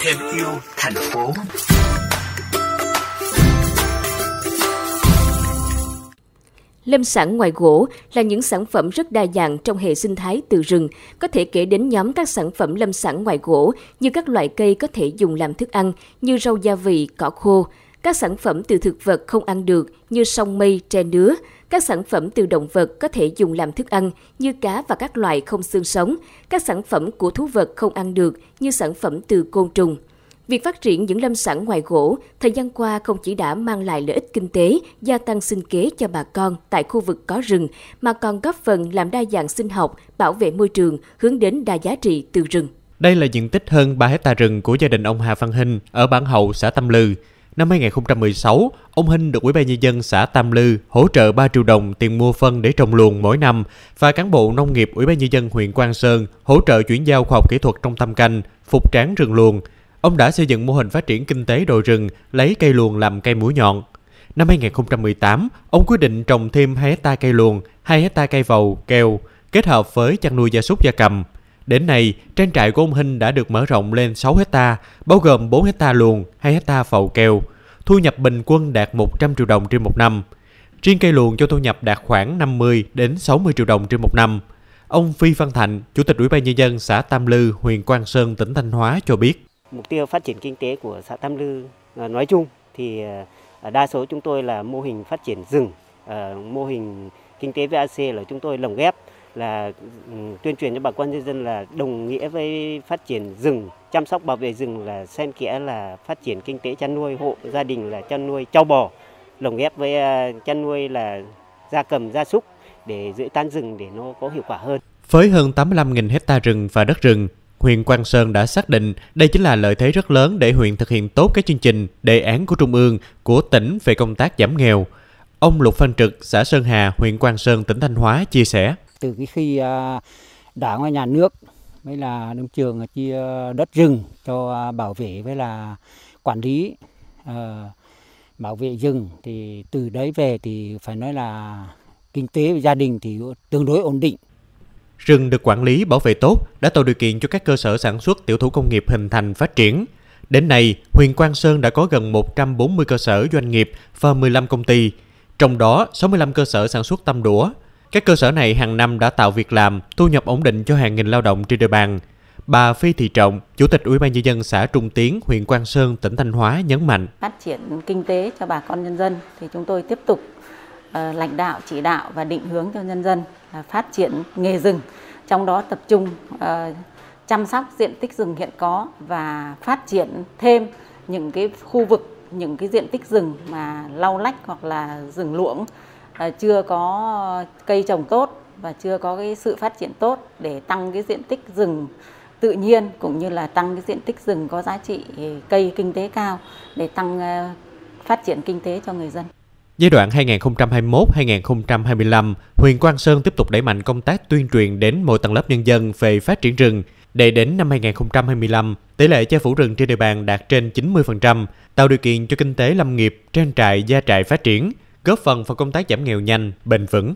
Thêm yêu thành phố. Lâm sản ngoài gỗ là những sản phẩm rất đa dạng trong hệ sinh thái từ rừng, có thể kể đến nhóm các sản phẩm lâm sản ngoài gỗ như các loại cây có thể dùng làm thức ăn như rau gia vị, cỏ khô, các sản phẩm từ thực vật không ăn được như sông mây, tre nứa, các sản phẩm từ động vật có thể dùng làm thức ăn như cá và các loài không xương sống, các sản phẩm của thú vật không ăn được như sản phẩm từ côn trùng. Việc phát triển những lâm sản ngoài gỗ thời gian qua không chỉ đã mang lại lợi ích kinh tế, gia tăng sinh kế cho bà con tại khu vực có rừng, mà còn góp phần làm đa dạng sinh học, bảo vệ môi trường, hướng đến đa giá trị từ rừng. Đây là diện tích hơn 3 hecta rừng của gia đình ông Hà Văn Hinh ở bản Hậu, xã Tâm Lư. Năm 2016, ông Hinh được Ủy ban nhân dân xã Tam Lư hỗ trợ 3 triệu đồng tiền mua phân để trồng luồng mỗi năm và cán bộ nông nghiệp Ủy ban nhân dân huyện Quang Sơn hỗ trợ chuyển giao khoa học kỹ thuật trong thăm canh, phục tráng rừng luồng. Ông đã xây dựng mô hình phát triển kinh tế đồi rừng, lấy cây luồng làm cây mũi nhọn. Năm 2018, ông quyết định trồng thêm 2 hecta cây luồng, 2 hecta cây vầu, keo, kết hợp với chăn nuôi gia súc gia cầm. Đến nay, trang trại của ông Hinh đã được mở rộng lên 6 hecta, bao gồm 4 hecta luồng, 2 hecta phầu keo. Thu nhập bình quân đạt 100 triệu đồng trên một năm. Riêng cây luồng cho thu nhập đạt khoảng 50 đến 60 triệu đồng trên một năm. Ông Phi Văn Thạnh, Chủ tịch Ủy ban nhân dân xã Tam Lư, huyện Quang Sơn, tỉnh Thanh Hóa cho biết. Mục tiêu phát triển kinh tế của xã Tam Lư à, nói chung thì à, đa số chúng tôi là mô hình phát triển rừng, à, mô hình kinh tế VAC là chúng tôi lồng ghép là ừ, tuyên truyền cho bà con nhân dân là đồng nghĩa với phát triển rừng, chăm sóc bảo vệ rừng là xen kẽ là phát triển kinh tế chăn nuôi hộ gia đình là chăn nuôi trâu bò, lồng ghép với à, chăn nuôi là gia cầm gia súc để giữ tan rừng để nó có hiệu quả hơn. Với hơn 85.000 hecta rừng và đất rừng, huyện Quang Sơn đã xác định đây chính là lợi thế rất lớn để huyện thực hiện tốt các chương trình, đề án của Trung ương, của tỉnh về công tác giảm nghèo. Ông Lục Phan Trực, xã Sơn Hà, huyện Quang Sơn, tỉnh Thanh Hóa chia sẻ. Từ cái khi à, đảng và nhà nước mới là nông trường chia đất rừng cho à, bảo vệ với là quản lý à, bảo vệ rừng thì từ đấy về thì phải nói là kinh tế và gia đình thì tương đối ổn định. Rừng được quản lý bảo vệ tốt đã tạo điều kiện cho các cơ sở sản xuất tiểu thủ công nghiệp hình thành phát triển. Đến nay, huyện Quang Sơn đã có gần 140 cơ sở doanh nghiệp và 15 công ty, trong đó 65 cơ sở sản xuất tăm đũa. Các cơ sở này hàng năm đã tạo việc làm, thu nhập ổn định cho hàng nghìn lao động trên địa bàn. Bà Phi Thị Trọng, Chủ tịch Ủy ban nhân dân xã Trung Tiến, huyện Quang Sơn, tỉnh Thanh Hóa nhấn mạnh: Phát triển kinh tế cho bà con nhân dân thì chúng tôi tiếp tục ờ, lãnh đạo chỉ đạo và định hướng cho nhân dân là phát triển nghề rừng trong đó tập trung ờ, chăm sóc diện tích rừng hiện có và phát triển thêm những cái khu vực những cái diện tích rừng mà lau lách hoặc là rừng luỗng Ờ, chưa có cây trồng tốt và chưa có cái sự phát triển tốt để tăng cái diện tích rừng tự nhiên cũng như là tăng cái diện tích rừng có giá trị cây kinh tế cao để tăng ờ, phát triển kinh tế cho người dân. Giai đoạn 2021-2025, huyện Quang Sơn tiếp tục đẩy mạnh công tác tuyên truyền đến mọi tầng lớp nhân dân về phát triển rừng. Để đến năm 2025, tỷ lệ che phủ rừng trên địa bàn đạt trên 90%, tạo điều kiện cho kinh tế lâm nghiệp, trang trại, gia trại phát triển, góp phần vào công tác giảm nghèo nhanh, bền vững.